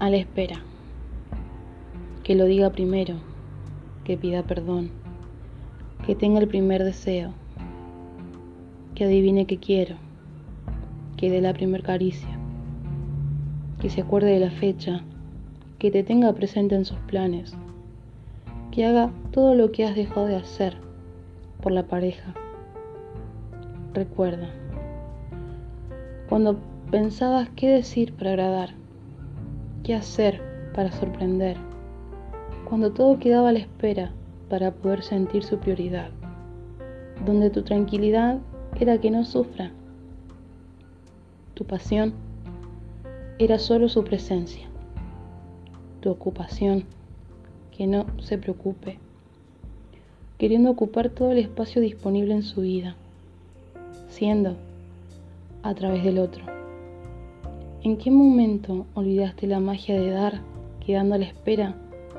a la espera. Que lo diga primero, que pida perdón, que tenga el primer deseo, que adivine qué quiero, que dé la primer caricia, que se acuerde de la fecha, que te tenga presente en sus planes, que haga todo lo que has dejado de hacer por la pareja. Recuerda, cuando pensabas qué decir para agradar, qué hacer para sorprender, cuando todo quedaba a la espera para poder sentir su prioridad, donde tu tranquilidad era que no sufra, tu pasión era solo su presencia, tu ocupación que no se preocupe, queriendo ocupar todo el espacio disponible en su vida, siendo a través del otro. ¿En qué momento olvidaste la magia de dar, quedando a la espera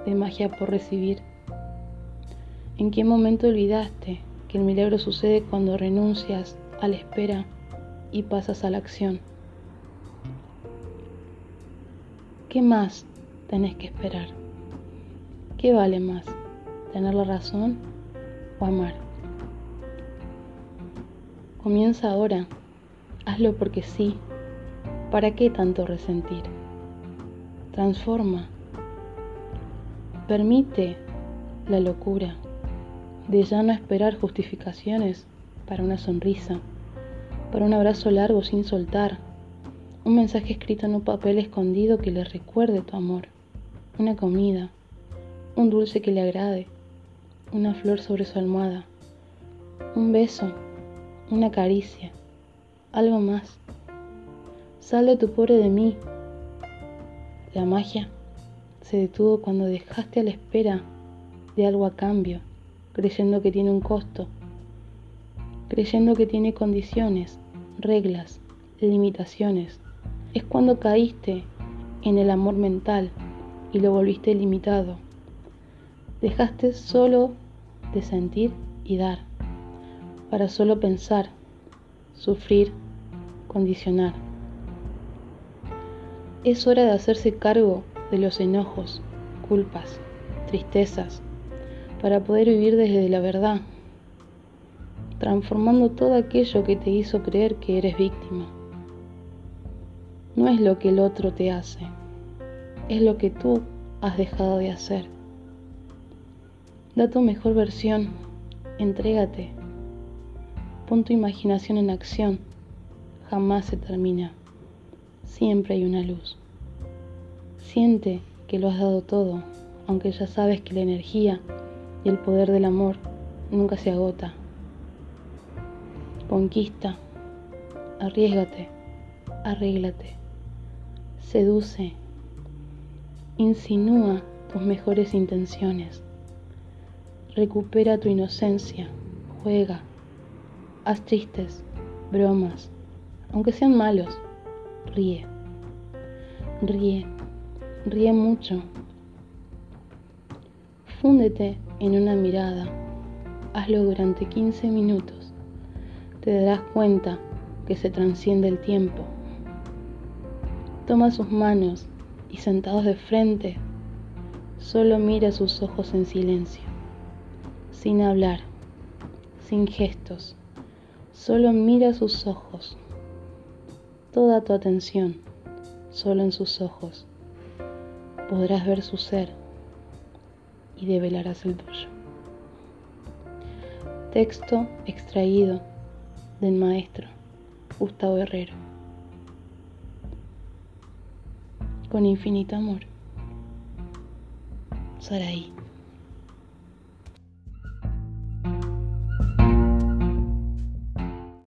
de magia por recibir? ¿En qué momento olvidaste que el milagro sucede cuando renuncias a la espera y pasas a la acción? ¿Qué más tenés que esperar? ¿Qué vale más? ¿Tener la razón o amar? Comienza ahora. Hazlo porque sí ¿Para qué tanto resentir? Transforma. Permite la locura de ya no esperar justificaciones para una sonrisa, para un abrazo largo sin soltar, un mensaje escrito en un papel escondido que le recuerde tu amor, una comida, un dulce que le agrade, una flor sobre su almohada, un beso, una caricia, algo más. Sal de tu pobre de mí. La magia se detuvo cuando dejaste a la espera de algo a cambio, creyendo que tiene un costo, creyendo que tiene condiciones, reglas, limitaciones. Es cuando caíste en el amor mental y lo volviste limitado. Dejaste solo de sentir y dar, para solo pensar, sufrir, condicionar. Es hora de hacerse cargo de los enojos, culpas, tristezas, para poder vivir desde la verdad, transformando todo aquello que te hizo creer que eres víctima. No es lo que el otro te hace, es lo que tú has dejado de hacer. Da tu mejor versión, entrégate, pon tu imaginación en acción, jamás se termina siempre hay una luz. Siente que lo has dado todo, aunque ya sabes que la energía y el poder del amor nunca se agota. Conquista, arriesgate, arréglate, seduce, insinúa tus mejores intenciones, recupera tu inocencia, juega, haz chistes, bromas, aunque sean malos ríe, ríe, ríe mucho. Fúndete en una mirada, hazlo durante 15 minutos. Te darás cuenta que se transciende el tiempo. Toma sus manos y sentados de frente, solo mira sus ojos en silencio, sin hablar, sin gestos, solo mira sus ojos toda tu atención solo en sus ojos, podrás ver su ser y develarás el tuyo. Texto extraído del maestro Gustavo Herrero. Con infinito amor. Saraí.